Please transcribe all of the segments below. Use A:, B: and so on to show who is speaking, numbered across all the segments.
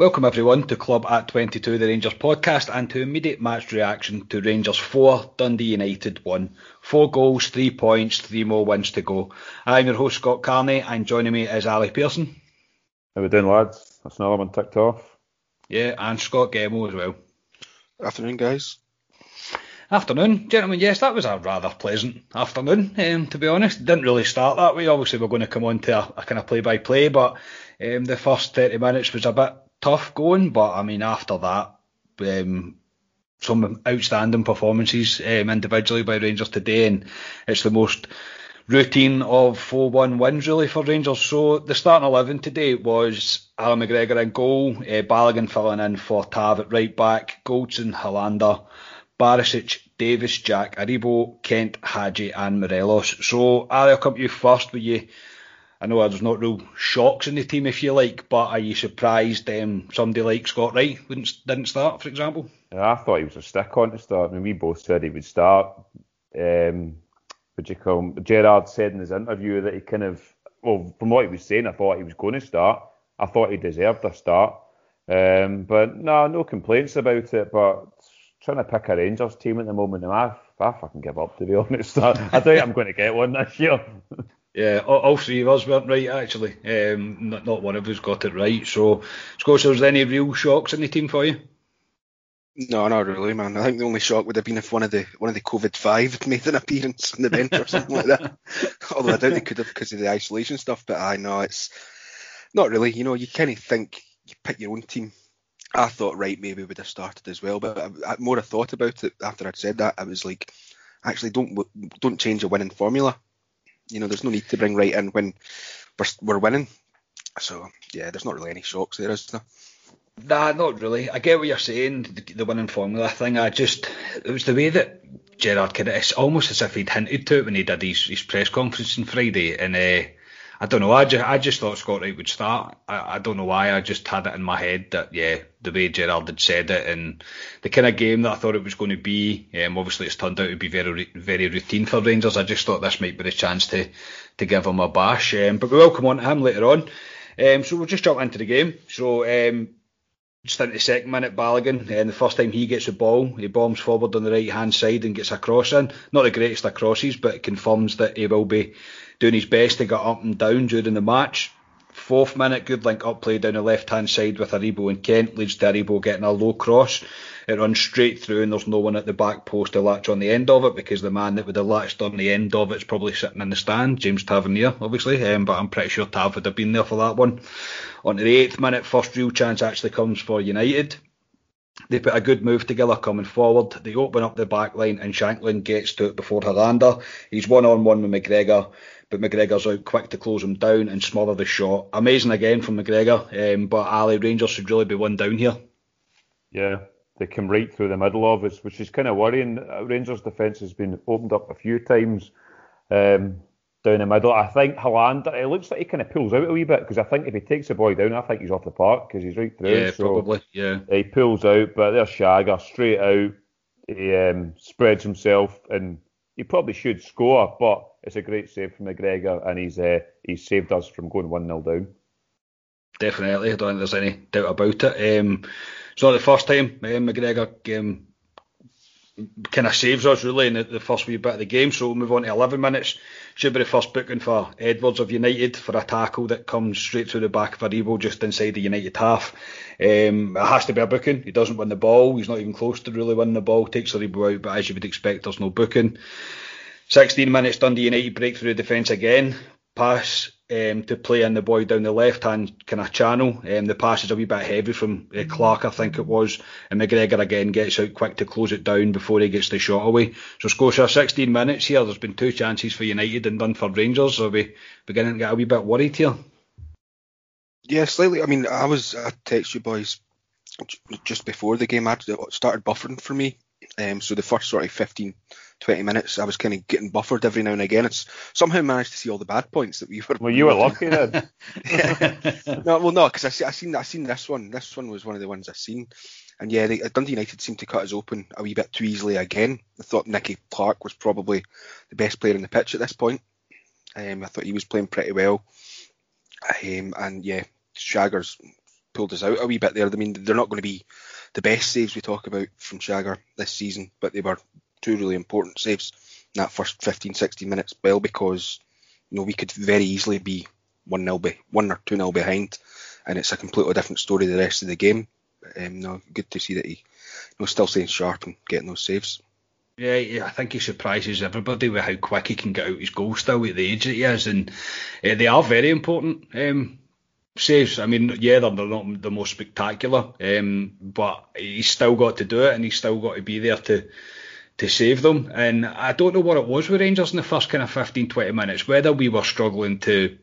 A: Welcome everyone to Club at 22, the Rangers podcast, and to immediate match reaction to Rangers 4, Dundee United 1. Four goals, three points, three more wins to go. I'm your host Scott Carney, and joining me is Ali Pearson.
B: How we doing, lads? That's another one ticked off.
A: Yeah, and Scott Gemo as well.
C: Afternoon, guys.
A: Afternoon, gentlemen. Yes, that was a rather pleasant afternoon, um, to be honest. Didn't really start that way. Obviously, we're going to come on to a, a kind of play-by-play, but um, the first 30 minutes was a bit tough going, but I mean, after that, um, some outstanding performances um, individually by Rangers today, and it's the most routine of 4-1 wins really for Rangers. So the starting 11 today was Allan McGregor in goal, uh, Balogun filling in for Tav at right back, Goldson, Helander, Barisic, Davis, Jack, Aribo, Kent, Hagi and Morelos. So Ali, I'll come to you first. Will you I know there's not real shocks in the team, if you like, but are you surprised um, somebody like Scott Wright didn't, didn't start, for example?
B: I thought he was a stick on to start. I mean, we both said he would start. Um, would you call him? Gerrard said in his interview that he kind of, well, from what he was saying, I thought he was going to start. I thought he deserved a start. Um, but no, no complaints about it. But trying to pick a Rangers team at the moment, I, I fucking give up, to be honest. I, I think I'm going to get one this year.
A: Yeah, all, three of us weren't right actually. Um, not, not one of us got it Wright. So, Scotia, was there any real shocks in the team for you?
C: No, not really, man. I think the only shock would have been if one of the one of the COVID five had made an appearance on the bench or something like that. Although I doubt they could have because of the isolation stuff. But I know it's not really. You know, you kind of think you pick your own team. I thought right maybe would have started as well, but I, I more I thought about it after I'd said that, I was like, actually, don't don't change a winning formula you know, there's no need to bring Wright in when we're, we're winning. So yeah, there's not really any shocks there, is there?
A: Nah, not really. I get what you're saying, the, the winning formula thing. I just, it was the way that Gerrard kind of, it's almost as if he'd hinted to it when he did his, his press conference on Friday. And uh, I don't know, I just, I just thought Scott Wright would start. I, I don't know why, I just had it in my head that, yeah, the way Gerrard had said it and the kind of game that I thought it was going to be. Um, obviously, it's turned out to be very, very routine for Rangers. I just thought this might be the chance to, to give him a bash. Um, but we will come on to him later on. Um, so we'll just jump into the game. So, um, just into the second minute, Balogun, and the first time he gets the ball, he bombs forward on the right hand side and gets a cross in. Not the greatest of crosses, but it confirms that he will be doing his best to get up and down during the match. Fourth minute, good link up play down the left hand side with Aribo and Kent leads to Aribo getting a low cross. It runs straight through and there's no one at the back post to latch on the end of it because the man that would have latched on the end of it's probably sitting in the stand, James Tavernier, obviously, um, but I'm pretty sure Tav would have been there for that one. On to the eighth minute, first real chance actually comes for United. They put a good move together coming forward. They open up the back line and Shankland gets to it before Helander. He's one on one with McGregor but McGregor's out quick to close him down and smother the shot. Amazing again from McGregor, um, but Ali Rangers should really be one down here.
B: Yeah, they come right through the middle of us, which is kind of worrying. Uh, Rangers' defence has been opened up a few times um, down the middle. I think Helander, it looks like he kind of pulls out a wee bit because I think if he takes the boy down, I think he's off the park because he's right through.
A: Yeah, so probably. Yeah.
B: He pulls out, but there's Shagger straight out. He um, spreads himself and he probably should score, but it's a great save from McGregor, and he's uh, he's saved us from going one 0 down.
A: Definitely, I don't think there's any doubt about it. Um, it's not the first time um, McGregor um, kind of saves us really in the, the, first wee bit of the game. So we'll move on to 11 minutes. Should be the first booking for Edwards of United for a tackle that comes straight through the back of Aribo just inside the United half. Um, it has to be a booking. He doesn't win the ball. He's not even close to really winning the ball. Takes Aribo out, but as you would expect, there's no booking. 16 minutes, Dundee United break through defence again. Pass um, to play in the boy down the left hand kind of channel. Um, the pass is a wee bit heavy from uh, Clark, I think it was. And McGregor again gets out quick to close it down before he gets the shot away. So Scotia, 16 minutes here. There's been two chances for United and none for Rangers. Are we beginning to get a wee bit worried here?
C: Yeah, slightly. I mean, I was, I text you boys just before the game. I started buffering for me Um, so the first sort of 15, 20 minutes, I was kind of getting buffered every now and again. It's somehow managed to see all the bad points that we were.
B: Well, you were lucky then.
C: no, well, no, because I, see, I seen I seen this one. This one was one of the ones I seen, and yeah, they, Dundee United seemed to cut us open a wee bit too easily again. I thought Nicky Clark was probably the best player in the pitch at this point. Um, I thought he was playing pretty well, um, and yeah, Shaggers pulled us out a wee bit there. I mean, they're not going to be the best saves we talk about from Shagger this season, but they were two really important saves in that first 15, 16 minutes. Well, because you know we could very easily be one nil be one or two nil behind, and it's a completely different story the rest of the game. Um, no, good to see that he, you know, still staying sharp and getting those saves.
A: Yeah, yeah, I think he surprises everybody with how quick he can get out his goal still at the age that he is, and uh, they are very important. Um, saves. I mean, yeah, they're not the most spectacular, um, but he's still got to do it, and he's still got to be there to to save them. And I don't know what it was with Rangers in the first kind of 15, 20 minutes, whether we were struggling to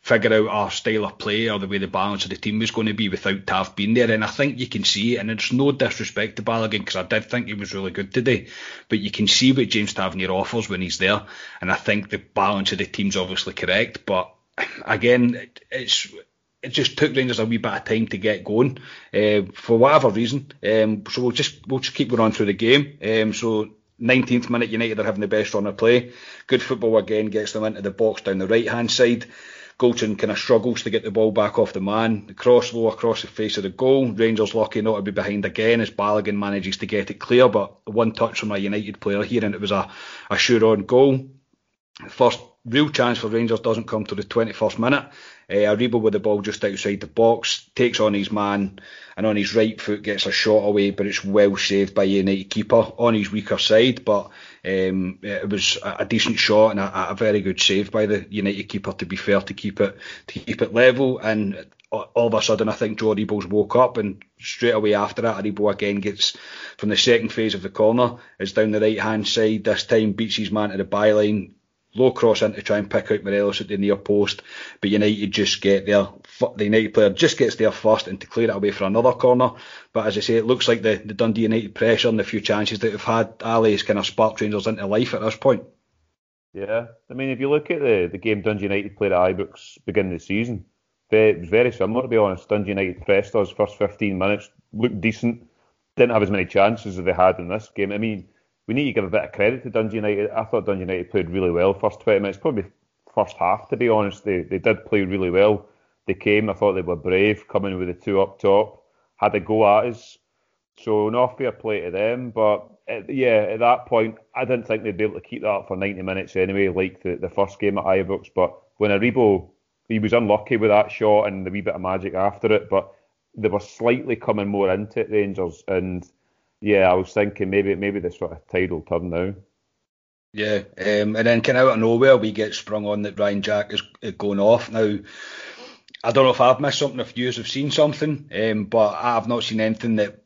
A: figure out our style of play or the way the balance of the team was going to be without Tav being there. And I think you can see and it's no disrespect to Balogun because I did think he was really good today, but you can see what James Tavernier offers when he's there. And I think the balance of the team's obviously correct, but again, it's it just took Rangers a wee bit of time to get going uh, for whatever reason. Um, so we'll just we'll just keep going on through the game. Um, so 19th minute, United are having the best run of play. Good football again gets them into the box down the right hand side. Goldson kind of struggles to get the ball back off the man. The cross low across the face of the goal. Rangers lucky not to be behind again as Balogun manages to get it clear, but one touch from a United player here and it was a, a sure on goal. First real chance for Rangers doesn't come to the 21st minute. Uh, Aribo with the ball just outside the box, takes on his man, and on his right foot gets a shot away, but it's well saved by United keeper on his weaker side. But um, it was a, decent shot and a, a, very good save by the United keeper. To be fair, to keep it to keep it level, and all of a sudden I think Joe Aribo's woke up, and straight away after that Aribo again gets from the second phase of the corner, is down the right hand side. This time beats his man to the byline low cross in to try and pick out Morelos at the near post, but United just get there. The United player just gets there first and to clear it away for another corner. But as I say, it looks like the, the Dundee United pressure and the few chances that we've had, Ali has kind of sparked Rangers into life at this point.
B: Yeah, I mean, if you look at the, the game Dundee United played at Ibrox beginning of the season, it was very similar to be honest. Dundee United pressed us first 15 minutes, looked decent, didn't have as many chances as they had in this game. I mean, we need to give a bit of credit to Dundee United. I thought Dundee United played really well first 20 minutes, probably first half to be honest. They they did play really well. They came. I thought they were brave coming with the two up top, had a go at us. So no fair play to them. But at, yeah, at that point, I didn't think they'd be able to keep that up for 90 minutes anyway, like the, the first game at Ibrox. But when Aribo, he was unlucky with that shot and the wee bit of magic after it. But they were slightly coming more into it, Rangers, and yeah, I was thinking maybe maybe this sort of tide will turn now.
A: Yeah, um, and then kind of out of nowhere we get sprung on that Ryan Jack is, going off now. I don't know if I've missed something, if you have seen something, um, but I've not seen anything that,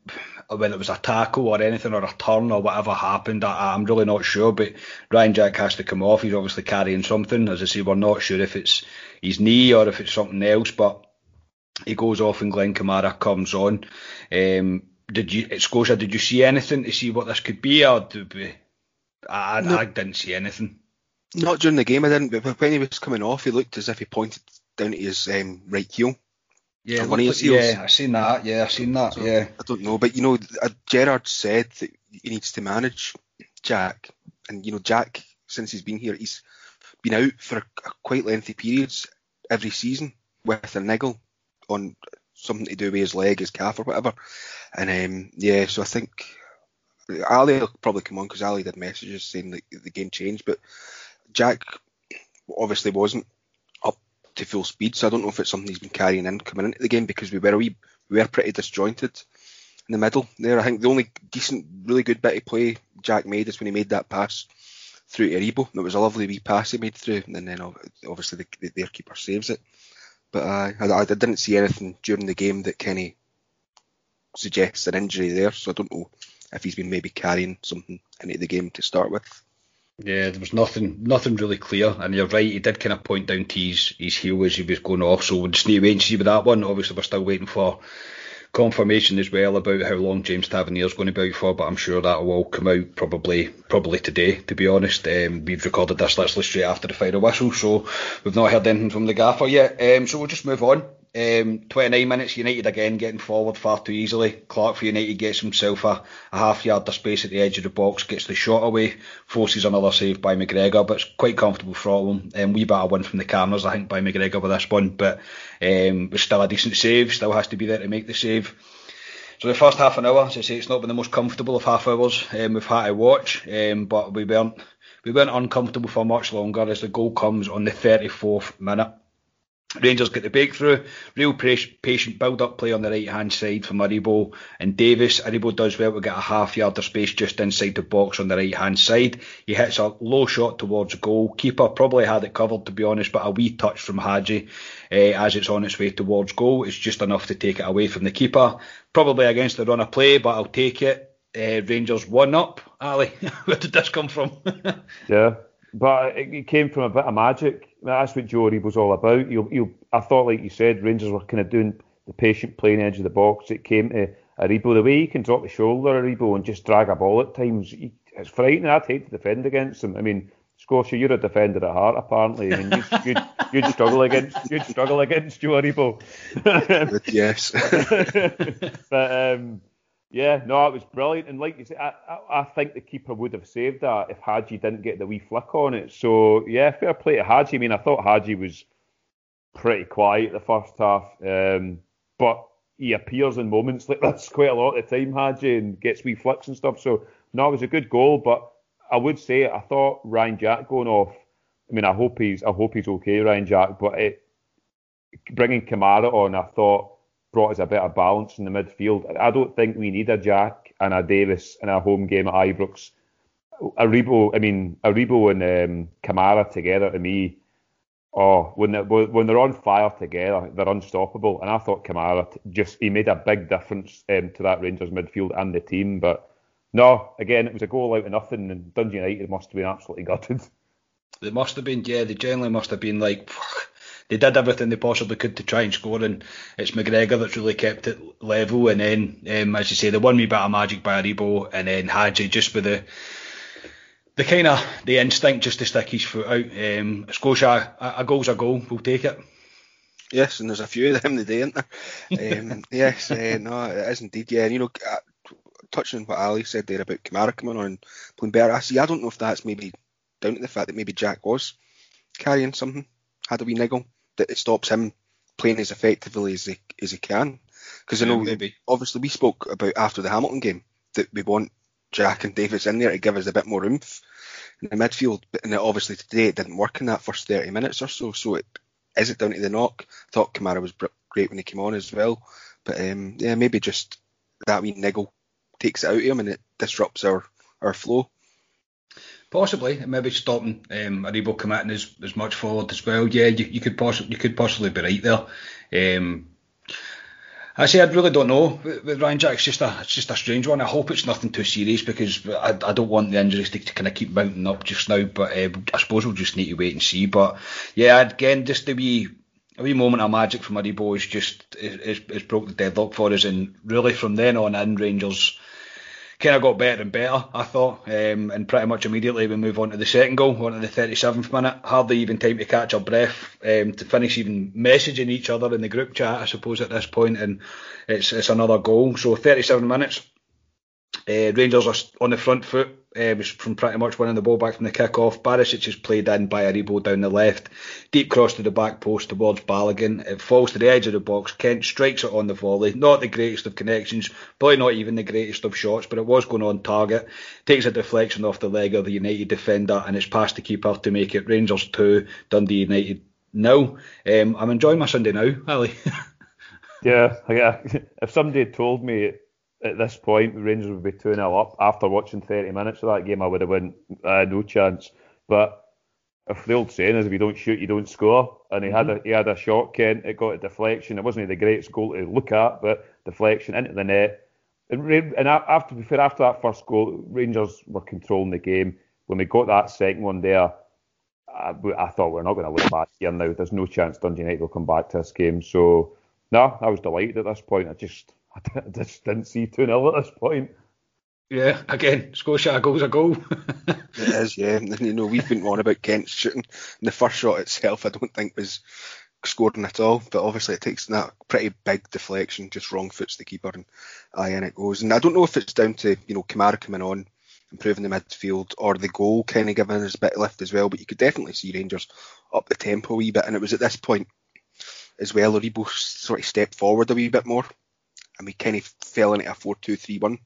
A: whether it was a tackle or anything or a turn or whatever happened, I, am really not sure. But Ryan Jack has to come off. He's obviously carrying something. As I say, we're not sure if it's his knee or if it's something else, but he goes off and Glenn Kamara comes on. Um, did you Scotia? Did you see anything to see what this could be, or did we, I, no, I didn't see anything.
C: Not during the game, I didn't. But when he was coming off, he looked as if he pointed down to his um, right heel.
A: Yeah, one of his heels. yeah, I seen that. Yeah, I seen that. So, yeah,
C: I don't know, but you know, uh, Gerrard said that he needs to manage Jack, and you know, Jack since he's been here, he's been out for quite lengthy periods every season with a niggle on something to do with his leg, his calf, or whatever. And um, yeah, so I think Ali will probably come on because Ali did messages saying that the game changed, but Jack obviously wasn't up to full speed, so I don't know if it's something he's been carrying in coming into the game because we were we were pretty disjointed in the middle there. I think the only decent, really good bit of play Jack made is when he made that pass through Aribo. It was a lovely wee pass he made through, and then obviously the, the, keeper saves it. But uh, I, I didn't see anything during the game that Kenny suggests an injury there, so I don't know if he's been maybe carrying something into the game to start with.
A: Yeah, there was nothing, nothing really clear, and you're right. He did kind of point down to his, his heel as he was going off. So we'll just need to wait and see with that one. Obviously, we're still waiting for confirmation as well about how long James Tavernier is going to be out for, but I'm sure that will all come out probably probably today. To be honest, um, we've recorded this literally straight after the final whistle, so we've not heard anything from the gaffer yet. Um, so we'll just move on. Um, 29 minutes, United again getting forward far too easily. Clark for United gets himself a, a half yard of space at the edge of the box, gets the shot away, forces another save by McGregor, but it's quite comfortable for him. Um, we better win from the cameras, I think, by McGregor with this one, but um, it's still a decent save, still has to be there to make the save. So the first half an hour, as I say, it's not been the most comfortable of half hours um, we've had to watch, um, but we weren't we weren't uncomfortable for much longer as the goal comes on the 34th minute. Rangers get the breakthrough. Real patient build-up play on the right-hand side from Aribo and Davis. Aribo does well to get a half yard of space just inside the box on the right-hand side. He hits a low shot towards goal. Keeper probably had it covered to be honest, but a wee touch from Hagi uh, as it's on its way towards goal is just enough to take it away from the keeper. Probably against the run of play, but I'll take it. Uh, Rangers one up. Ali, where did this come from?
B: yeah, but it came from a bit of magic. That's what Joe was all about. You, you, I thought, like you said, Rangers were kind of doing the patient playing edge of the box. It came to Aribo. The way he can drop the shoulder, Aribo, and just drag a ball at times, it's frightening. I'd hate to defend against him. I mean, Scotia, you're a defender at heart, apparently. I mean, you'd, you'd, you'd struggle against you'd struggle against Joe Aribo.
C: yes.
B: but um, yeah, no, it was brilliant. And like you said, I, I, I, think the keeper would have saved that if Hagi didn't get the wee flick on it. So yeah, fair play to Hagi. I mean, I thought Hagi was pretty quiet the first half, um, but he appears in moments like that's quite a lot of the time, Hagi, and gets wee flicks and stuff. So no, it was a good goal, but I would say I thought Ryan Jack going off. I mean, I hope he's I hope he's okay, Ryan Jack. But it, bringing Kamara on, I thought brought us a bit of balance in the midfield. I don't think we need a Jack and a Davis in a home game at Ibrox. Aribo, I mean, Aribo and um, Kamara together to me, oh, when they're, when they're on fire together, they're unstoppable. And I thought Kamara just he made a big difference um, to that Rangers midfield and the team. But no, again, it was a goal out of nothing, and Dundee United must have been absolutely gutted.
A: They must have been, yeah. They generally must have been like they did everything they possibly could to try and score, and it's McGregor that's really kept it level. And then, um, as you say, the one wee bit of magic by Aribo, and then Hagi just with the the kind of the instinct just to stick his foot out. Um, Scotia, a, a goal's a goal. We'll take it.
C: Yes, and there's a few of them today, isn't there? Um, yes, uh, no, it is indeed. Yeah, and you know, uh, touching on what Ali said there about Kamara coming on and playing better. I see. I don't know if that's maybe down to the fact that maybe Jack was carrying something, had a wee niggle that it stops him playing as effectively as he as he can. Because I know, yeah, obviously, we spoke about after the Hamilton game that we want Jack and Davis in there to give us a bit more room in the midfield. But and obviously today it didn't work in that first 30 minutes or so. So it, is it down to the knock? I thought Kamara was great when he came on as well. But um, yeah, maybe just that wee niggle takes it out of him and it disrupts our, our flow.
A: Possibly, maybe stopping um, Aribo committing as, as much forward as well. Yeah, you, you could possibly you could possibly be right there. Um, I say I really don't know with Ryan Jack. It's just a it's just a strange one. I hope it's nothing too serious because I, I don't want the injuries to, to kind of keep mounting up just now. But uh, I suppose we'll just need to wait and see. But yeah, again, just a wee a wee moment of magic from Aribo is just is, is broke the deadlock for us, and really from then on in Rangers kind of got better and better, I thought, um, and pretty much immediately we move on to the second goal, on to the 37th minute. Hardly even time to catch our breath, um, to finish even messaging each other in the group chat, I suppose, at this point, and it's it's another goal. So 37 minutes. Uh, Rangers are on the front foot uh, from pretty much winning the ball back from the kick-off. Barisic is played in by Aribo down the left. Deep cross to the back post towards Balogun. It falls to the edge of the box. Kent strikes it on the volley. Not the greatest of connections, probably not even the greatest of shots, but it was going on target. Takes a deflection off the leg of the United defender and it's past the keeper to make it Rangers 2, Dundee United no. Um, I'm enjoying my Sunday now, Ali.
B: yeah, yeah. If somebody had told me at this point, Rangers would be 2 0 up after watching 30 minutes of that game. I would have went, uh, no chance. But if the old saying is, if you don't shoot, you don't score. And he mm-hmm. had a he had a shot, Kent. It got a deflection. It wasn't the greatest goal to look at, but deflection into the net. And, and after, before after that first goal, Rangers were controlling the game. When we got that second one there, I, I thought we're not going to look back here now. There's no chance Dundee United will come back to this game. So, no, I was delighted at this point. I just I just didn't see 2 0 at this point.
A: Yeah, again, Scotia, a goal's a goal.
C: it is, yeah. And, you know, we've been on about Kent shooting. And the first shot itself, I don't think was scoring at all. But obviously, it takes that pretty big deflection, just wrong foots the keeper, and aye, in it goes. And I don't know if it's down to you know Kamara coming on, improving the midfield, or the goal kind of giving us a bit of lift as well. But you could definitely see Rangers up the tempo a wee bit, and it was at this point as well. Aribo sort of stepped forward a wee bit more, and we kind of fell into a four-two-three-one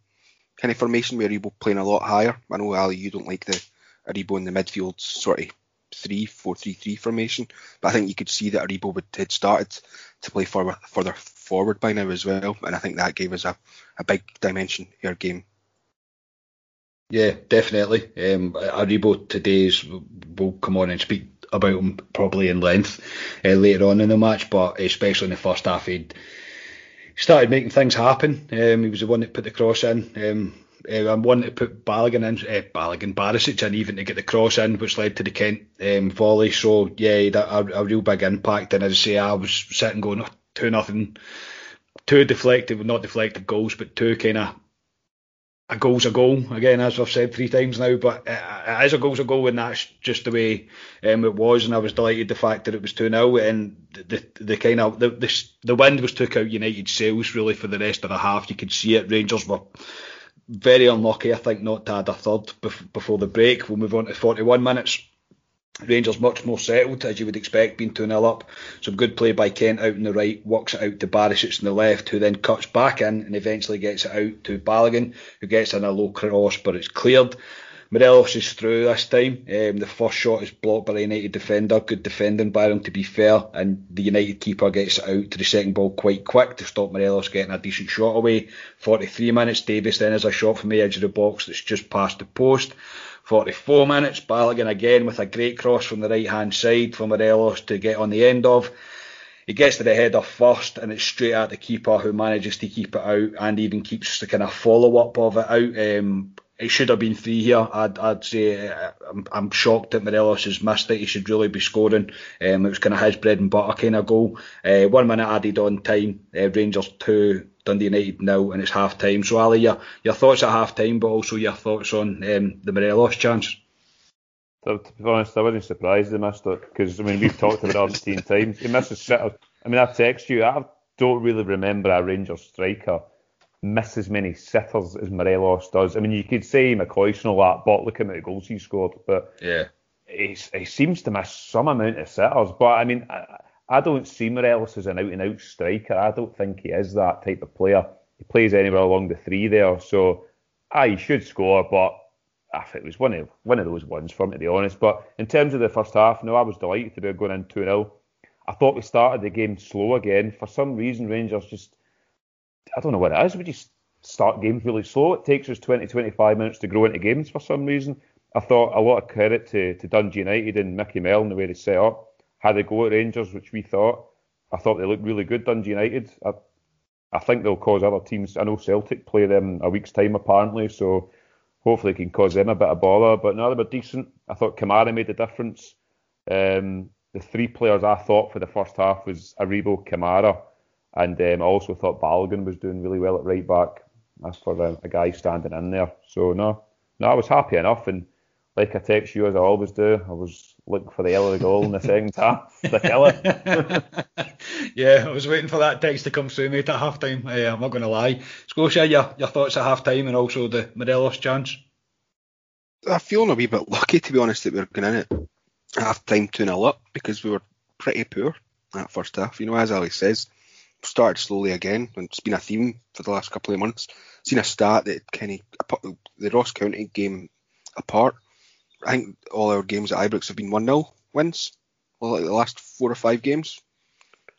C: kind of formation where Aribo playing a lot higher. I know Ali, you don't like the Aribo in the midfield sort of three, four, three, three formation. But I think you could see that Aribo would, had started to play further, further forward by now as well, and I think that gave us a, a big dimension in our game.
A: Yeah, definitely. Um, Aribo today's will come on and speak about him probably in length uh, later on in the match, but especially in the first half, he started making things happen. Um, he was the one that put the cross in. Um, uh, I'm one to put Balogun in, uh, Balogun, Barisic in even to get the cross in, which led to the Kent um, volley. So yeah, a, a, real big impact. And as I say, I was sitting going oh, two nothing, two deflected, not deflected goals, but two kind of a goal's a goal again, as I've said three times now. But is a goal's a goal, and that's just the way um, it was. And I was delighted the fact that it was two 0 and the the kind of the, the the wind was took out United sails really for the rest of the half. You could see it. Rangers were very unlucky, I think, not to add a third before the break. We'll move on to 41 minutes. Rangers much more settled, as you would expect, being 2 0 up. Some good play by Kent out on the right, works it out to Barisic on the left, who then cuts back in and eventually gets it out to Balogun, who gets in a low cross, but it's cleared. Morelos is through this time. Um, the first shot is blocked by the United defender. Good defending by him, to be fair. And the United keeper gets it out to the second ball quite quick to stop Morelos getting a decent shot away. 43 minutes. Davis then has a shot from the edge of the box that's just past the post. 44 minutes. Balogun again with a great cross from the right hand side for Morelos to get on the end of. He gets to the header first and it's straight at the keeper who manages to keep it out and even keeps the kind of follow up of it out. Um, it should have been three here. I'd, I'd say uh, I'm, I'm shocked that Morelos has missed it. He should really be scoring. Um, it was kind of his bread and butter kind of goal. Uh, one minute added on time. Uh, Rangers two, Dundee United now, and it's half time. So Ali, your your thoughts at half time, but also your thoughts on um, the Morelos chance.
B: So, to be honest, I wasn't surprised he missed it because I mean we've talked about it 17 times. He misses sitters. I mean I text you. I don't really remember a Rangers striker miss as many sitters as Morelos does. I mean, you could say McCoist and all that, but look at the goals he scored. But
A: yeah,
B: he, he seems to miss some amount of sitters. But I mean, I, I don't see Morelos as an out and out striker. I don't think he is that type of player. He plays anywhere along the three there. So, ah, he should score, but ah, it was one of one of those ones for me to be honest. But in terms of the first half, no, I was delighted to be going in 2 0. I thought we started the game slow again. For some reason, Rangers just I don't know what it is. We just start games really slow. It takes us 20, 25 minutes to grow into games for some reason. I thought a lot of credit to, to Dundee United and Micky Mellon the way they set up. Had they go at Rangers, which we thought. I thought they looked really good, Dundee United. I, I think they'll cause other teams. I know Celtic play them a week's time apparently, so hopefully it can cause them a bit of bother. But no, they were decent. I thought Kamara made a difference. Um, the three players I thought for the first half was Aribo, Kamara, and um, I also thought Balogun was doing really well at right back. That's for a, a, guy standing in there. So no, no, I was happy enough. And like I text you as I always do, I was looking for the early goal in the second half to kill it.
A: yeah, I was waiting for that text to come through, mate, at half time. Uh, I'm not going to lie. Scotia, your, your thoughts at half time and also the Morelos chance?
C: I'm feeling a wee bit lucky, to be honest, that we are going in at half time 2 0 up because we were pretty poor that first half. You know, as Ali says, started slowly again, and it's been a theme for the last couple of months. Seen a start that kind of the Ross County game apart. I think all our games at Ibrox have been one 0 wins. Well, like the last four or five games.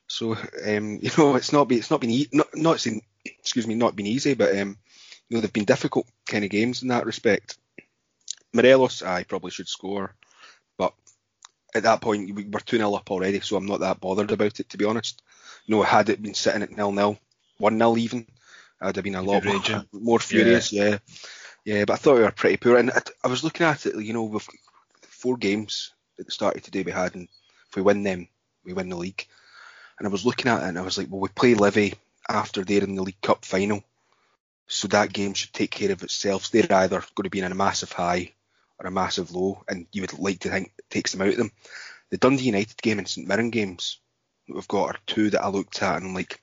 C: So um, you know, it's not been it's not been e- not not excuse me, not been easy, but um, you know they've been difficult kind of games in that respect. Morelos, I probably should score, but at that point we were two 0 up already, so I'm not that bothered about it to be honest know, had it been sitting at nil nil, one 0 even, I'd have been a lot more, more, furious. Yeah. yeah. Yeah, But I thought we were pretty poor, and I, I was looking at it. You know, with four games at the start of today we had, and if we win them, we win the league. And I was looking at it, and I was like, well, we play Livy after they're in the League Cup final. So that game should take care of itself. They're either going to be in a massive high or a massive low, and you would like to think it takes them out of them. The Dundee United game and St Mirren games we've got are two that I looked at and like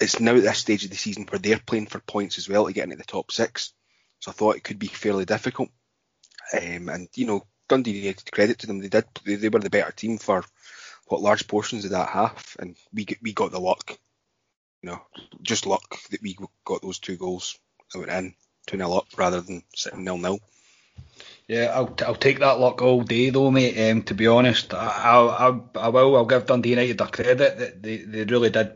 C: it's now at this stage of the season where they're playing for points as well to get into the top six. So I thought it could be fairly difficult. Um, and you know, Dundee United credit to them, they did they, they were the better team for what large portions of that half, and we we got the luck. You know, just luck that we got those two goals that went in two nil up rather than sitting nil nil.
A: Yeah, I'll, I'll take that luck all day though, mate. Um, to be honest, I, I, I, will. I'll give Dundee United a credit that they, they really did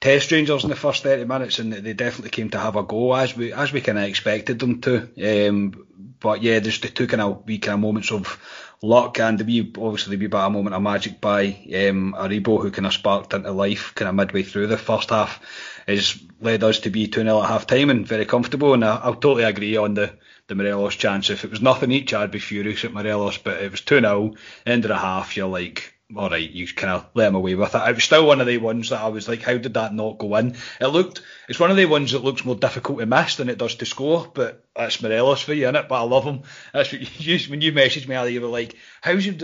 A: test Rangers in the first 30 minutes, and they definitely came to have a go as we as we kind of expected them to. Um, but yeah, there's the two kind of wee kind of moments of luck and wee obviously wee bit of moment of magic by um, Aribo who kind of sparked into life kind of midway through the first half has led us to be 2 0 at half time and very comfortable. And I, I'll totally agree on the the Morelos chance. If it was nothing each, I'd be furious at Morelos, but it was 2 0, end of the half, you're like, all right, you kind of let him away with it. It was still one of the ones that I was like, how did that not go in? It looked, it's one of the ones that looks more difficult to miss than it does to score, but that's Morelos for you, innit? But I love him. That's what you, when you messaged me earlier, you were like, how's you,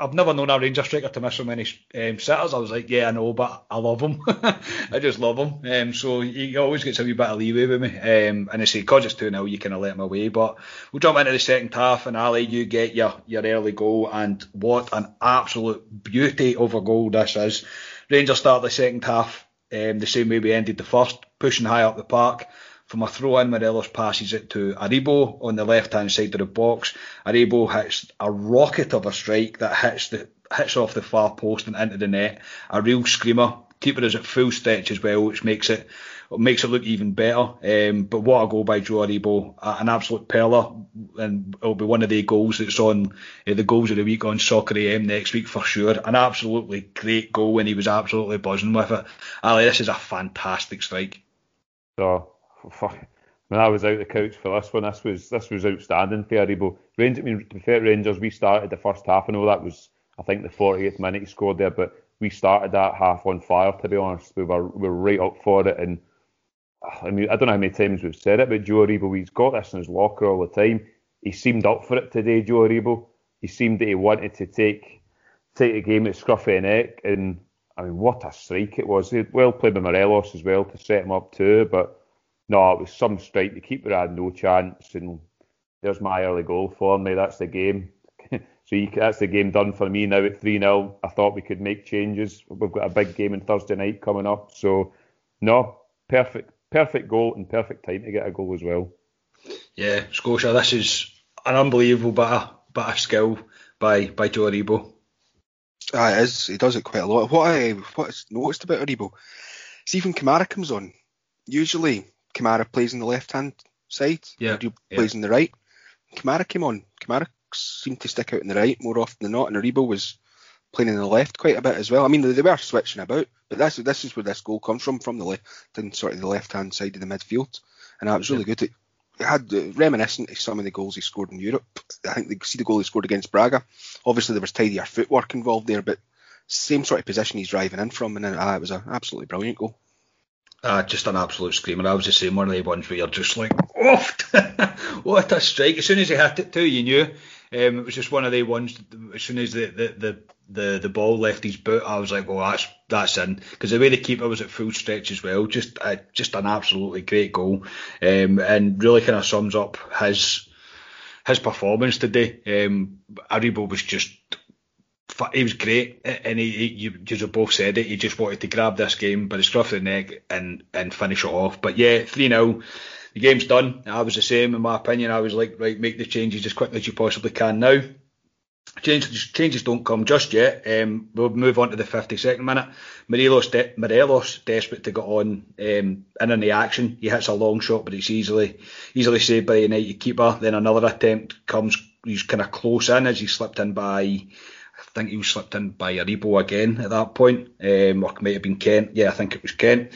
A: I've never known a Ranger striker to miss so many um, sitters. I was like, yeah, I know, but I love him. I just love him. Um, so he always gets a wee bit of leeway with me. Um, and I say, because it's 2 0, you kind of let him away. But we'll jump into the second half, and Ali, you get your, your early goal, and what an absolute beauty of a goal this is. Rangers start the second half um, the same way we ended the first, pushing high up the park. From a throw in, Morelos passes it to Aribo on the left hand side of the box. Aribo hits a rocket of a strike that hits the hits off the far post and into the net. A real screamer. Keeper is at full stretch as well, which makes it makes it look even better. Um, but what a goal by Joe Aribo, an absolute perler, and it'll be one of the goals that's on uh, the goals of the week on Soccer AM next week for sure. An absolutely great goal, and he was absolutely buzzing with it. Ali, this is a fantastic strike.
B: So. When I was out the couch for this one, this was this was outstanding for. Rangers, I mean, to be fair, Rangers, we started the first half. I know that was, I think, the 48th minute he scored there, but we started that half on fire. To be honest, we were we were right up for it, and ah, I mean, I don't know how many times we've said it, but Joe Aribo, he's got this in his locker all the time. He seemed up for it today, Joe Aribo. He seemed that he wanted to take take the game at scruffy neck, and I mean, what a strike it was. Well played by Morelos as well to set him up too, but no, it was some strike. The keeper had no chance, and there's my early goal for me. That's the game. so you, that's the game done for me now at 3 0. I thought we could make changes. We've got a big game on Thursday night coming up. So, no, perfect, perfect goal and perfect time to get a goal as well.
A: Yeah, Scotia, this is an unbelievable bit of, bit of skill by, by Joe Aribo.
C: Ah, it is. He does it quite a lot. What I what is noticed about Aribo, see when Kamara comes on, usually Kamara plays on the left hand side.
A: Yeah.
C: Aribo plays on the right. Kamara came on. Kamara seemed to stick out in the right more often than not, and Aribo was playing on the left quite a bit as well. I mean, they, they were switching about, but that's this is where this goal comes from, from the left, then sort of the left hand side of the midfield, and that was really yeah. good. It, it had uh, reminiscent of some of the goals he scored in Europe. I think they see the goal he scored against Braga. Obviously, there was tidier footwork involved there, but same sort of position he's driving in from, and then, uh, it was an absolutely brilliant goal.
A: Uh, just an absolute screamer. I was the same one of the ones where you're just like, oh, what a strike. As soon as he hit it too, you knew. Um, it was just one of the ones, as soon as the, the, the, the, the ball left his boot, I was like, well, that's that's in. Because the way the keeper was at full stretch as well, just uh, just an absolutely great goal. Um, and really kind of sums up his his performance today. Um, Aribo was just he was great, and he, he you, you both said it. He just wanted to grab this game by the scruff of the neck and and finish it off. But yeah, three 0 the game's done. I was the same in my opinion. I was like, right, make the changes as quickly as you possibly can now. Changes, changes don't come just yet. Um, we'll move on to the 52nd minute. Morelos, de- Morelos desperate to get on um, and in the action. He hits a long shot, but it's easily easily saved by the United keeper. Then another attempt comes. He's kind of close in as he slipped in by think he was slipped in by Aribo again at that point, um, or might have been Kent. Yeah, I think it was Kent.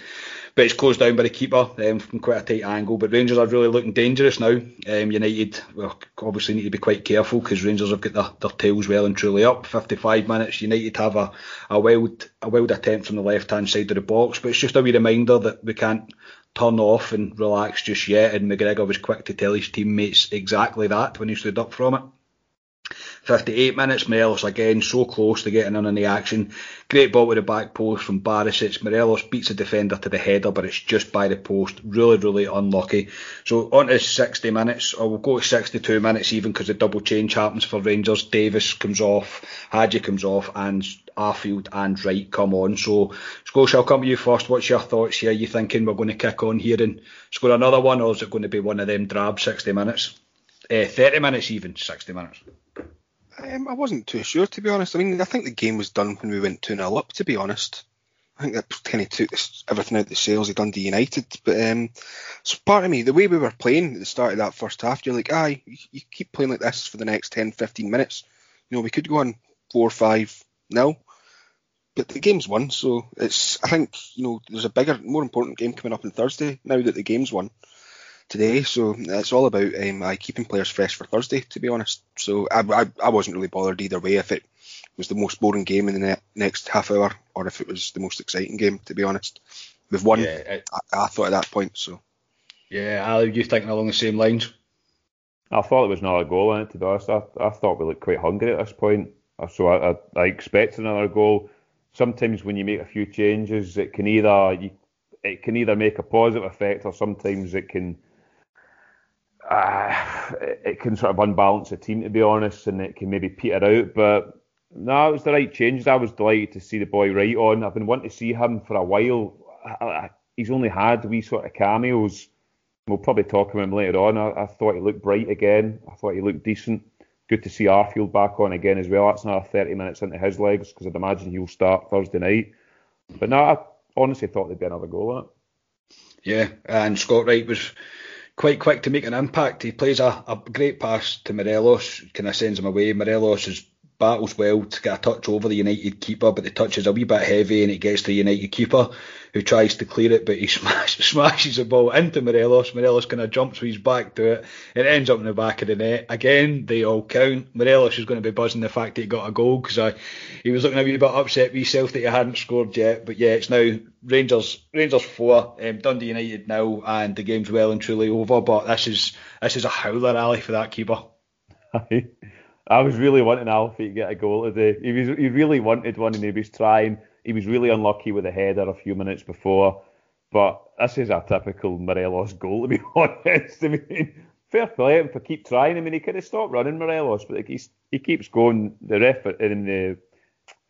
A: but it's closed down by the keeper um, from quite a tight angle. But Rangers are really looking dangerous now. Um, United well, obviously need to be quite careful because Rangers have got their, their tails well and truly up. 55 minutes, United have a, a wild a wild attempt from the left hand side of the box, but it's just a wee reminder that we can't turn off and relax just yet. And McGregor was quick to tell his teammates exactly that when he stood up from it. 58 minutes, Morelos again so close to getting in on the action. Great ball to the back post from Barisic. Morelos beats the defender to the header, but it's just by the post. Really, really unlucky. So on to 60 minutes, or we'll go to 62 minutes even because the double change happens for Rangers. Davis comes off, Hagi comes off, and Arfield and Wright come on. So, Scotia, I'll come to you first. What's your thoughts here? Are you thinking we're going to kick on here and score another one, or is it going to be one of them drab 60 minutes? Uh, 30 minutes even, 60 minutes.
C: Um, I wasn't too sure, to be honest. I mean, I think the game was done when we went 2 0 up, to be honest. I think that kind of took everything out the sails of Dundee United. But um, so part of me, the way we were playing at the start of that first half, you're like, aye, you, you keep playing like this for the next 10, 15 minutes. You know, we could go on 4 5 0. But the game's won, so it's. I think you know there's a bigger, more important game coming up on Thursday now that the game's won today. So it's all about um, I keeping players fresh for Thursday, to be honest. So I, I, I wasn't really bothered either way if it was the most boring game in the ne- next half hour or if it was the most exciting game, to be honest. We've won, yeah, it, I, I, thought at that point. So
A: yeah, Ali, you thinking along the same lines?
B: I thought it was another goal in it. To be honest, I, I thought we looked quite hungry at this point. So I, I, I expected another goal. Sometimes when you make a few changes, it can either you, it can either make a positive effect or sometimes it can uh, it can sort of unbalance the team, to be honest, and it can maybe peter out. But no, it was the Wright changes. I was delighted to see the boy right on. I've been wanting to see him for a while. He's only had wee sort of cameos. We'll probably talk about him later on. I, I thought he looked bright again. I thought he looked decent. Good to see Arfield back on again as well. That's another 30 minutes into his legs because I'd imagine he'll start Thursday night. But no, I honestly thought there'd be another goal it.
A: Yeah, and Scott Wright was quite quick to make an impact. He plays a, a great pass to Morelos, kind of sends him away. Morelos is battles well to get a touch over the United keeper, but the touch is a wee bit heavy and it gets to the United keeper who tries to clear it, but he smash, smashes the ball into Morelos. Morelos kind of jumps with his back to it. It ends up in the back of the net. Again, they all count. Morelos is going to be buzzing the fact that he got a goal because he was looking a wee bit upset with himself that he hadn't scored yet. But yeah, it's now Rangers Rangers four, um, Dundee United now, and the game's well and truly over. But this is this is a howler Ali for that keeper.
B: I was really wanting Alfie to get a goal today. He was he really wanted one and he was trying. He was really unlucky with a header a few minutes before. But this is a typical Morelos goal to be honest. I mean, fair play him for keep trying. I mean, he could have stopped running Morelos, but he, he keeps going. The ref in uh,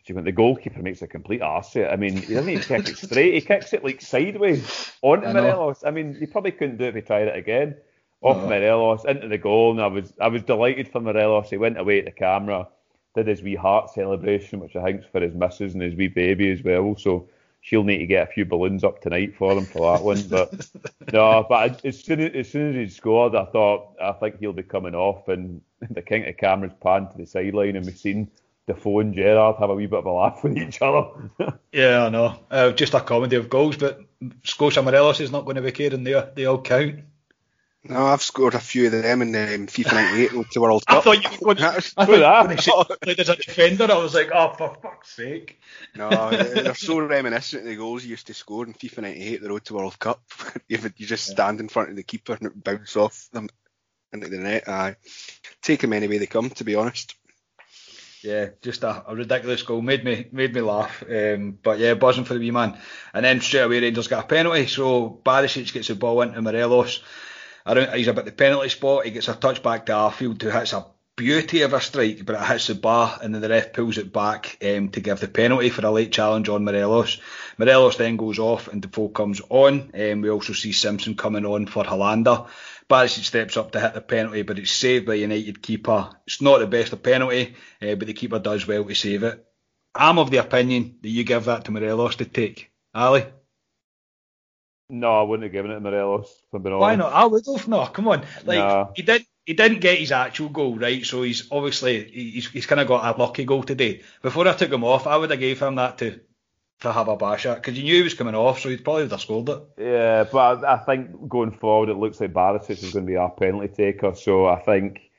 B: the the goalkeeper makes a complete arse it. I mean, he doesn't even kick it straight. He kicks it like sideways onto Morelos. I mean, he probably couldn't do it if he tried it again off. Morelos into the goal, and I was I was delighted for Morelos. He went away at the camera, did his wee heart celebration, which I think's for his missus and his wee baby as well. So she'll need to get a few balloons up tonight for him for that one. But no, but as soon as, as soon as he scored, I thought I think he'll be coming off, and the king of cameras panned to the sideline, and we've seen Defoe and Gerrard have a wee bit of a laugh with each other.
A: yeah, I know. Uh, just a comedy of goals, but Scotia Morelos is not going to be caring. They they all count.
C: No, I've scored a few of them in um, FIFA 98 Road to World Cup. I
A: thought you were going to played as a defender. I was like, oh, for fuck's sake.
C: No, they're so reminiscent of the goals you used to score in FIFA 98, the Road to World Cup. you just stand in front of the keeper and it bounce off them into the net. Aye. Take them any way they come, to be honest.
A: Yeah, just a, a, ridiculous goal. Made me made me laugh. Um, but yeah, buzzing for the wee man. And then straight away Rangers got a penalty. So Barisic gets the ball into Morelos around, he's about the penalty spot. He gets a touch back to Arfield, who hits a beauty of a strike, but it hits the bar, and then the ref pulls it back um, to give the penalty for a late challenge on Morelos. Morelos then goes off, and Defoe comes on. Um, we also see Simpson coming on for Helander. Barisic steps up to hit the penalty, but it's saved by United keeper. It's not the best of penalty, uh, but the keeper does well to save it. I'm of the opinion that you give that to Morelos to take. Ali?
B: No, I wouldn't have given it to Morelos.
A: Why not? I would have. No, come on. Like nah. he did. He didn't get his actual goal right, so he's obviously he's, he's kind of got a lucky goal today. Before I took him off, I would have gave him that to to have a bash at because you knew he was coming off, so he'd probably have scored it.
B: Yeah, but I, I think going forward, it looks like Barisic is going to be our penalty taker. So I think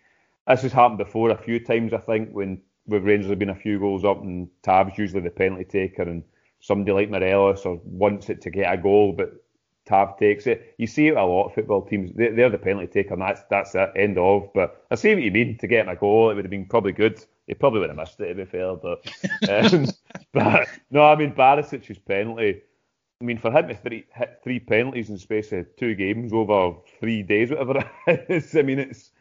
B: this has happened before a few times. I think when with Rangers have been a few goals up, and Tav's usually the penalty taker, and somebody like Morelos or wants it to get a goal, but Tav takes it. You see it a lot of football teams. They, are the penalty taker, and that's that's it. End of. But I see what you mean. To get a goal, it would have been probably good. He probably would have missed it to be fair, but um, but no, I mean Barisic's penalty. I mean for him to three, hit three penalties in space of two games over three days, whatever it is. I mean it's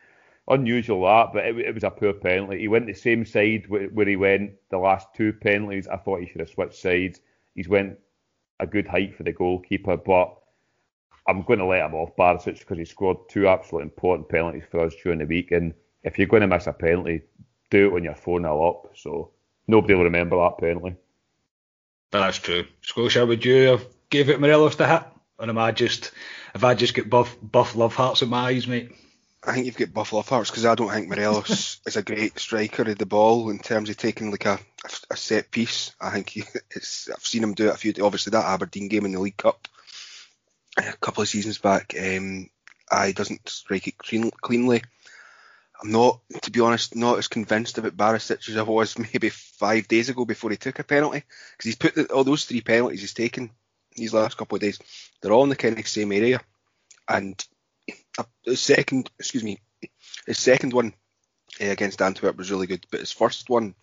B: unusual that, but it, it was a poor penalty. He went the same side where, where he went the last two penalties. I thought he should have switched sides. He's went a good height for the goalkeeper, but I'm going to let him off Barisic because he scored two absolutely important penalties for us during the week. And if you're going to miss a penalty, do it when you're 4 0 up. So nobody will remember that penalty.
A: That's true. Scotia, would you have gave it Morelos to hit? Or am I just, have I just got buff, buff love hearts in my eyes, mate?
C: I think you've got buff love hearts because I don't think Morelos is a great striker of the ball in terms of taking like a, a set piece. I think he, it's, I've seen him do it a few. Obviously, that Aberdeen game in the League Cup a couple of seasons back, um, I doesn't strike it clean, cleanly. I'm not, to be honest, not as convinced about Barisic as I was maybe five days ago before he took a penalty. Because he's put the, all those three penalties he's taken these last couple of days, they're all in the kind of same area. And his second, excuse me, his second one uh, against Antwerp was really good, but his first one,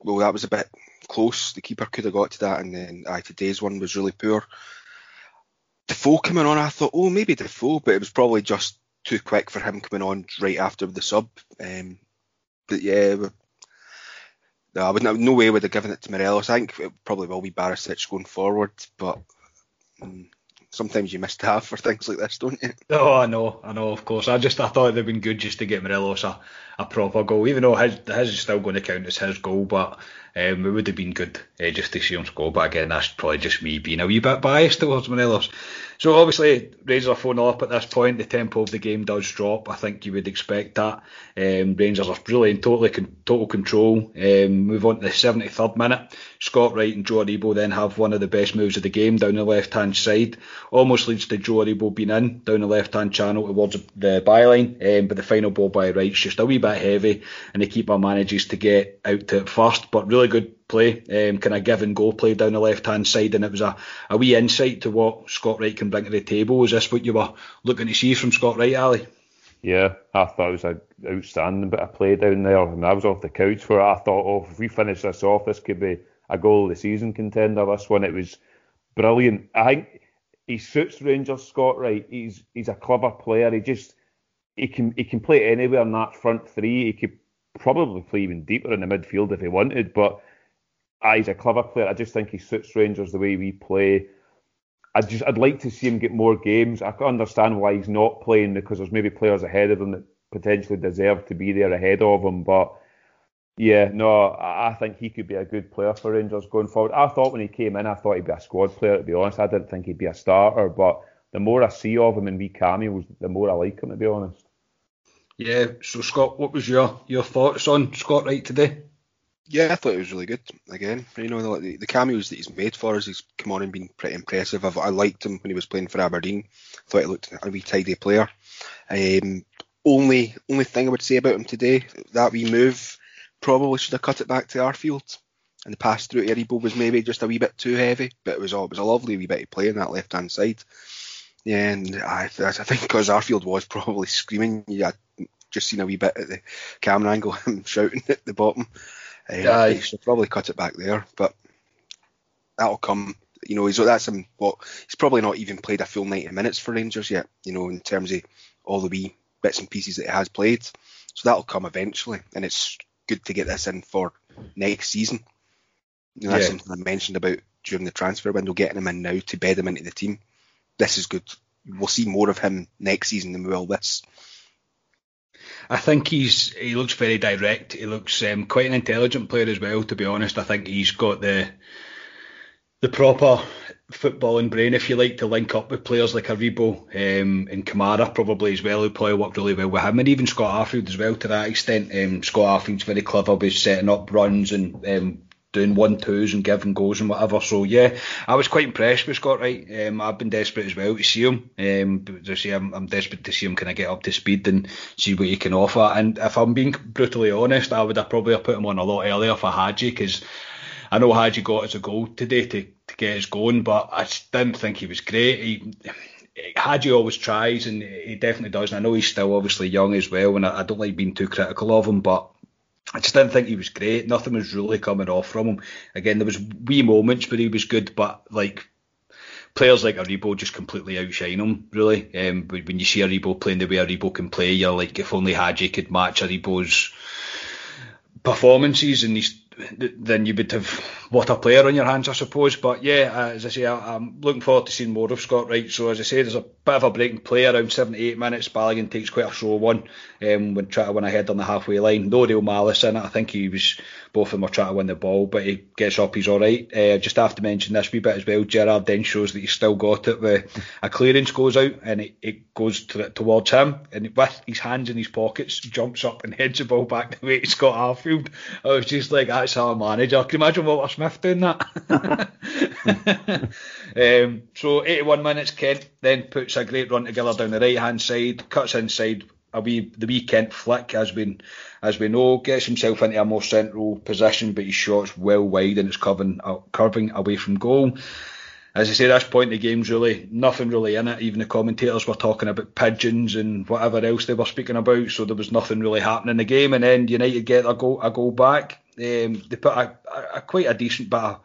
C: well, that was a bit close. The keeper could have got to that, and then today's one was really poor. Defoe coming on, I thought, oh, maybe Defoe, but it was probably just too quick for him coming on right after the sub. Um, but yeah, no, I wouldn't. No way would have given it to Morelos. I think it probably will be Barisic going forward, but um, sometimes you miss Tav for things like this, don't you?
A: Oh, I know, I know, of course. I just I thought it'd been good just to get Morelos a, a proper goal, even though his, his is still going to count as his goal, but um, it would have been good uh, just to see him score. But again, that's probably just me being a wee bit biased towards Morelos. So obviously, Rangers are 4 0 up at this point. The tempo of the game does drop. I think you would expect that. Um, Rangers are really in totally con- total control. Um, move on to the 73rd minute. Scott Wright and Joe Aribo then have one of the best moves of the game down the left hand side. Almost leads to Joe Aribo being in down the left hand channel towards the byline. Um, but the final ball by Wright's just a wee bit heavy, and the keeper manages to get out to it first. But really good play, um, kind of give and go play down the left hand side, and it was a, a wee insight to what Scott Wright can bring to the table. Is this what you were looking to see from Scott Wright, Ali?
B: Yeah, I thought it was an outstanding bit of play down there, and I was off the couch for it. I thought, oh, if we finish this off, this could be a goal of the season contender. This one, it was brilliant. I think he suits Rangers, Scott Wright. He's he's a clever player. He just he can he can play anywhere in that front three. He could probably play even deeper in the midfield if he wanted, but he's a clever player. I just think he suits Rangers the way we play. I just I'd like to see him get more games. I can understand why he's not playing because there's maybe players ahead of him that potentially deserve to be there ahead of him. But yeah, no, I think he could be a good player for Rangers going forward. I thought when he came in, I thought he'd be a squad player. To be honest, I didn't think he'd be a starter. But the more I see of him in wee cameos, the more I like him. To be honest.
A: Yeah. So Scott, what was your your thoughts on Scott Wright today?
C: Yeah, I thought it was really good. Again, you know, the, the cameos that he's made for us, he's come on and been pretty impressive. I've, i liked him when he was playing for Aberdeen. Thought he looked a wee tidy player. Um, only only thing I would say about him today, that wee move probably should have cut it back to Arfield. And the pass through Aribo was maybe just a wee bit too heavy, but it was all, it was a lovely wee bit of play on that left hand side. Yeah, and I, I think because Arfield was probably screaming, yeah, just seen a wee bit at the camera angle, him shouting at the bottom. Uh, yeah, he should probably cut it back there, but that'll come. You know, he's that's him. What he's probably not even played a full 90 minutes for Rangers yet. You know, in terms of all the wee bits and pieces that he has played. So that'll come eventually, and it's good to get this in for next season. You know, that's yeah. something I mentioned about during the transfer window, getting him in now to bed him into the team. This is good. We'll see more of him next season than we will this.
A: I think he's he looks very direct. He looks um, quite an intelligent player as well. To be honest, I think he's got the the proper footballing brain, if you like, to link up with players like Aribo um, and Kamara probably as well, who probably worked really well with him, and even Scott Arfield as well to that extent. Um, Scott Arfield's very clever with setting up runs and um, doing one twos and giving goals and whatever. So yeah, I was quite impressed with Scott Wright. Um, I've been desperate as well to see him. Um, I'm, I'm desperate to see him kind of get up to speed and see what he can offer. And if I'm being brutally honest, I would have probably have put him on a lot earlier for Hagi because I know Hagi got us a goal today to, to get us going, but I didn't think he was great. He, Hagi always tries, and he definitely does. And I know he's still obviously young as well, and I, I don't like being too critical of him, but I just didn't think he was great. Nothing was really coming off from him. Again, there was wee moments where he was good, but like players like Aribo just completely outshine him. Really, um, when you see Aribo playing the way Aribo can play, you're like, if only Hagi could match Aribo's performances, and then you would have what a player on your hands, I suppose. But yeah, uh, as I say, I, am looking forward to seeing more of Scott Wright. So as I say, there's a bit of a breaking play around 78 minutes. Balogun takes quite a slow one um, when trying to win ahead on the halfway line. No real malice in it. I think he was both of them were trying to win the ball, but he gets up, he's all right. Uh, just have to mention this wee bit as well. Gerrard then shows that he's still got it. Where a clearance goes out and it, it goes to, towards him, and with his hands in his pockets, jumps up and heads the ball back the way to Scott Arfield. I was just like, that's our manager. Can you imagine Walter Smith doing that? um, so 81 minutes, Kent then puts a great run together down the right hand side, cuts inside a wee the wee Kent flick as we as we know, gets himself into a more central position, but his shot's well wide and it's curving uh, curving away from goal. As I say, this point in the game's really nothing really in it. Even the commentators were talking about pigeons and whatever else they were speaking about, so there was nothing really happening in the game. And then United get a goal a goal back. Um, they put a, a, quite a decent bit of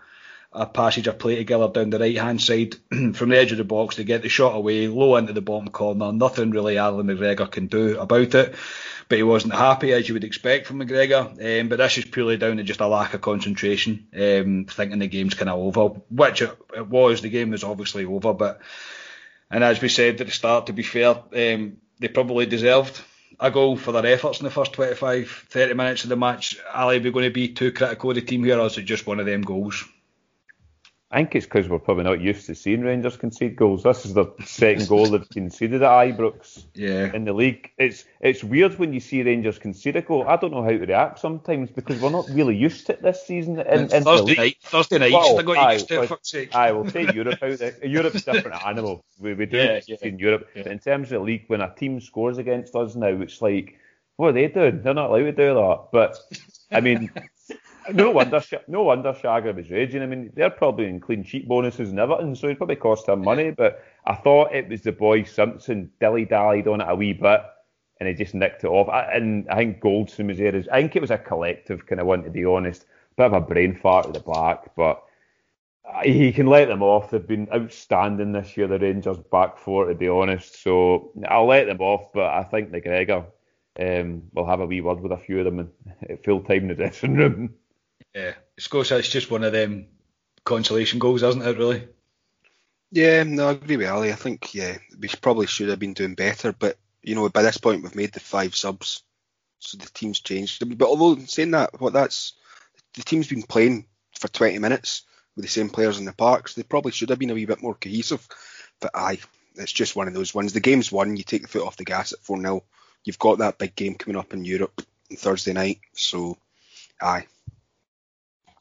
A: a passage of play together down the right hand side from the edge of the box. They get the shot away, low into the bottom corner. Nothing really Allan McGregor can do about it. But he wasn't happy as you would expect from McGregor. Um, but this is purely down to just a lack of concentration, um, thinking the game's kind of over, which it, it, was. The game was obviously over, but and as we said at the start, to be fair, um, they probably deserved a goal for their efforts in the first 25, 30 minutes of the match. Ali, are going to be too critical of the team here, or is it just one of them goals?
B: I think it's because we're probably not used to seeing Rangers concede goals. This is the second goal they've conceded at Ibrox
A: yeah.
B: in the league. It's it's weird when you see Rangers concede a goal. I don't know how to react sometimes because we're not really used to it this season. In,
A: in Thursday night, Thursday night, well, they got aye, used to it.
B: Aye, we'll take Europe out. There. Europe's a different animal. We, we do yeah, yeah. in Europe, yeah. but in terms of the league, when a team scores against us now, it's like, what are they doing? They're not allowed to do that. But I mean no wonder, no wonder Shagger was raging. I mean, they're probably in clean sheet bonuses and everything, so it probably cost him money. But I thought it was the boy Simpson dilly dallied on it a wee bit, and he just nicked it off. And I think Goldson was there. I think it was a collective kind of one, to be honest. Bit of a brain fart at the back, but he can let them off. They've been outstanding this year, the Rangers back four, to be honest. So I'll let them off, but I think McGregor um, will have a wee word with a few of them at full time in the dressing room.
A: Yeah, Scotia, it's just one of them consolation goals, isn't it? Really.
C: Yeah, no, I agree with Ali. I think yeah, we probably should have been doing better, but you know, by this point we've made the five subs, so the team's changed. But although saying that, what that's the team's been playing for 20 minutes with the same players in the park, so they probably should have been a wee bit more cohesive. But aye, it's just one of those ones. The game's won, you take the foot off the gas at 4 0. You've got that big game coming up in Europe on Thursday night, so aye,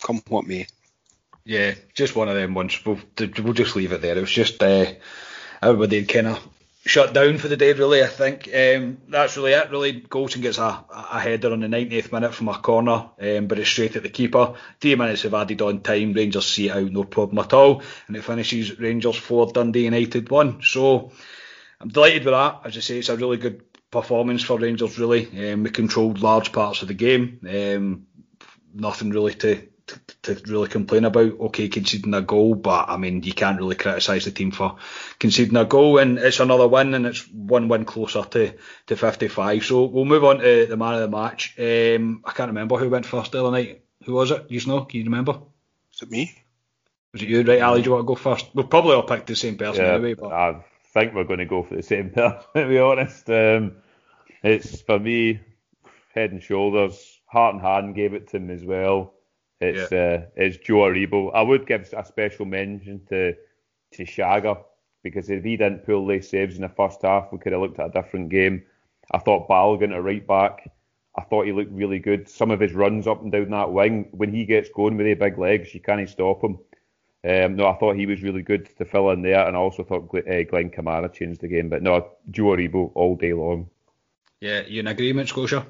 C: come what may.
A: Yeah, just one of them ones. We'll, we'll just leave it there. It was just uh, everybody kind of shut down for the day, really. I think um, that's really it. Really, Goldson gets a, a header on the 90th minute from a corner, um, but it's straight at the keeper. Three minutes have added on time. Rangers see it out, no problem at all, and it finishes Rangers four, Dundee United one. So I'm delighted with that. As I say, it's a really good performance for Rangers. Really, um, we controlled large parts of the game. Um, nothing really to to, really complain about. Okay, conceding a goal, but I mean, you can't really criticise the team for conceding a goal, and it's another win, and it's one win closer to, to 55. So we'll move on to the man of the match. Um, I can't remember who went first the other night. Who was it? You know? Can you remember?
C: Was it me?
A: Was it you? Right, Ali, do you want to go first? We'll probably all pick the same person
B: yeah,
A: anyway. But...
B: I think we're going to go for the same person, to be honest. Um, it's for me, head and shoulders. Heart and hand gave it to him as well. It's yeah. uh, it's Joe Aribo. I would give a special mention to to Shagger because if he didn't pull those saves in the first half, we could have looked at a different game. I thought Balogun at right back. I thought he looked really good. Some of his runs up and down that wing, when he gets going with the big legs, you can't stop him. Um, no, I thought he was really good to fill in there, and I also thought uh, Glenn Kamara changed the game. But no, Joe Aribo all day long.
A: Yeah, you in agreement, Scotia?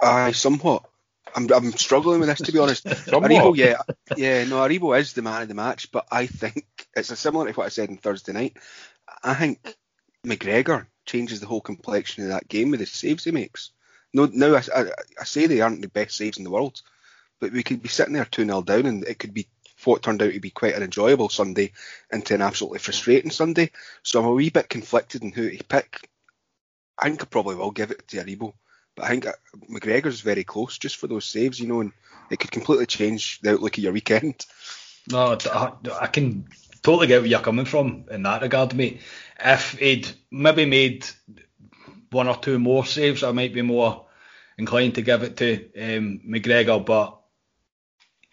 C: Aye, somewhat. I'm, I'm struggling with this to be honest. Aribo, yeah, yeah, no, Aribo is the man of the match, but I think it's a similar to what I said on Thursday night. I think McGregor changes the whole complexion of that game with the saves he makes. No, now I, I, I say they aren't the best saves in the world, but we could be sitting there 2 0 down and it could be what turned out to be quite an enjoyable Sunday into an absolutely frustrating Sunday. So I'm a wee bit conflicted in who to pick. I think I probably will give it to Aribo. But I think McGregor's very close just for those saves, you know, and it could completely change the outlook of your weekend.
A: No, I, can totally get where you're coming from in that regard, mate. If he'd maybe made one or two more saves, I might be more inclined to give it to um, McGregor, but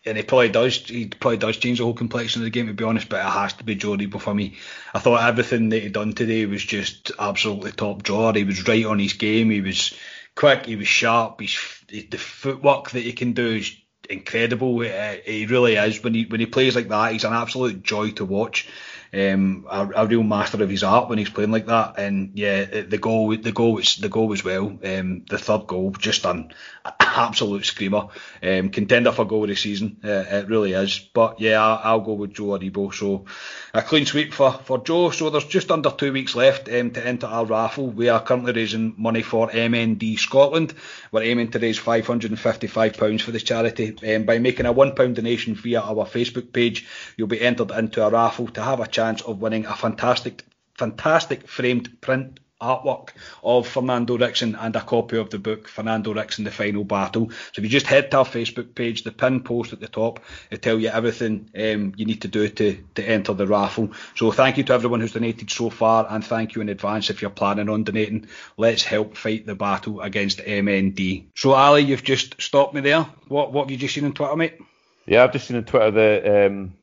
A: and he probably does. He probably does change the whole complexion of the game, to be honest. But it has to be Joe Aribo for me. I thought everything that he'd done today was just absolutely top drawer. He was right on his game. He was quick, he was sharp. He's the footwork that he can do is incredible. Uh, he really is. When he when he plays like that, he's an absolute joy to watch um, a, a, real master of his art when he's playing like that. And yeah, the goal, the goal was the goal as well. Um, the third goal, just an absolute screamer. Um, contender for goal of the season, uh, it really is. But yeah, I, will go with Joe Aribo. So a clean sweep for for Joe. So there's just under two weeks left um, to enter our raffle. We are currently raising money for MND Scotland. We're aiming to raise £555 for this charity. Um, by making a £1 donation via our Facebook page, you'll be entered into a raffle to have a chance of winning a fantastic, fantastic framed print artwork of Fernando Ricksen and a copy of the book Fernando Ricksen The Final Battle. So if you just head to our Facebook page, the pin post at the top, it'll tell you everything um, you need to do to, to enter the raffle. So thank you to everyone who's donated so far and thank you in advance if you're planning on donating. Let's help fight the battle against MND. So Ali, you've just stopped me there. What what have you just seen on Twitter, mate?
B: Yeah, I've just seen on Twitter that um,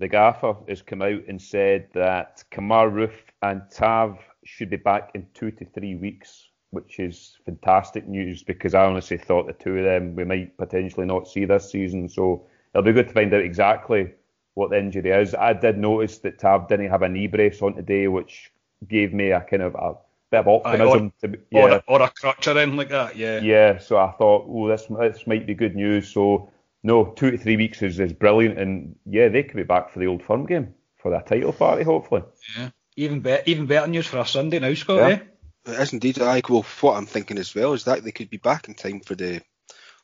B: the gaffer has come out and said that Kemar Roofe and Tav should be back in two to three weeks, which is fantastic news because I honestly thought the two of them we might potentially not see this season. So it'll be good to find out exactly what the injury is. I did notice that Tav didn't have a knee brace on today, which gave me a kind of a bit of optimism.
A: Aye, or, to, yeah. or, a, or a crutch or anything like that, yeah.
B: Yeah, so I thought, oh, this this might be good news. So no, two to three weeks is, is brilliant, and yeah, they could be back for the old firm game for that title party, hopefully.
A: Yeah, even better, even better news for our Sunday now, Scott. Yeah. Eh?
C: It is indeed. I well, what I'm thinking as well is that they could be back in time for the,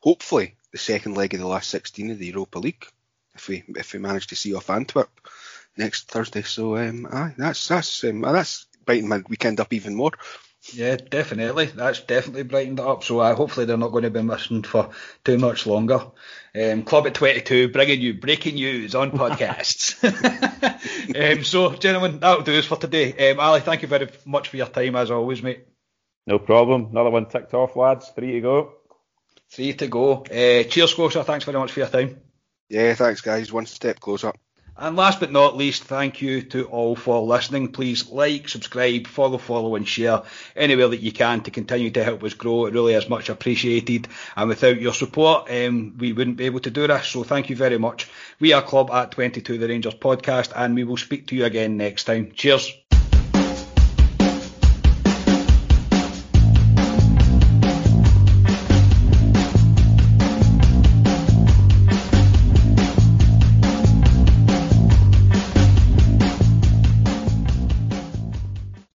C: hopefully, the second leg of the last 16 of the Europa League, if we if we manage to see off Antwerp next Thursday. So, um, aye, that's that's um, that's brighten my weekend up even more.
A: Yeah, definitely. That's definitely brightened it up. So uh, hopefully they're not going to be missing for too much longer. Um, Club at 22, bringing you breaking news on podcasts. um, so, gentlemen, that'll do us for today. Um, Ali, thank you very much for your time as always, mate.
B: No problem. Another one ticked off, lads. Three to go.
A: Three to go. Uh, cheers, Scotia. Thanks very much for your time.
C: Yeah, thanks, guys. One step closer.
A: And last but not least, thank you to all for listening. Please like, subscribe, follow, follow, and share anywhere that you can to continue to help us grow. It really is much appreciated. And without your support, um, we wouldn't be able to do this. So thank you very much. We are Club at 22 The Rangers podcast, and we will speak to you again next time. Cheers.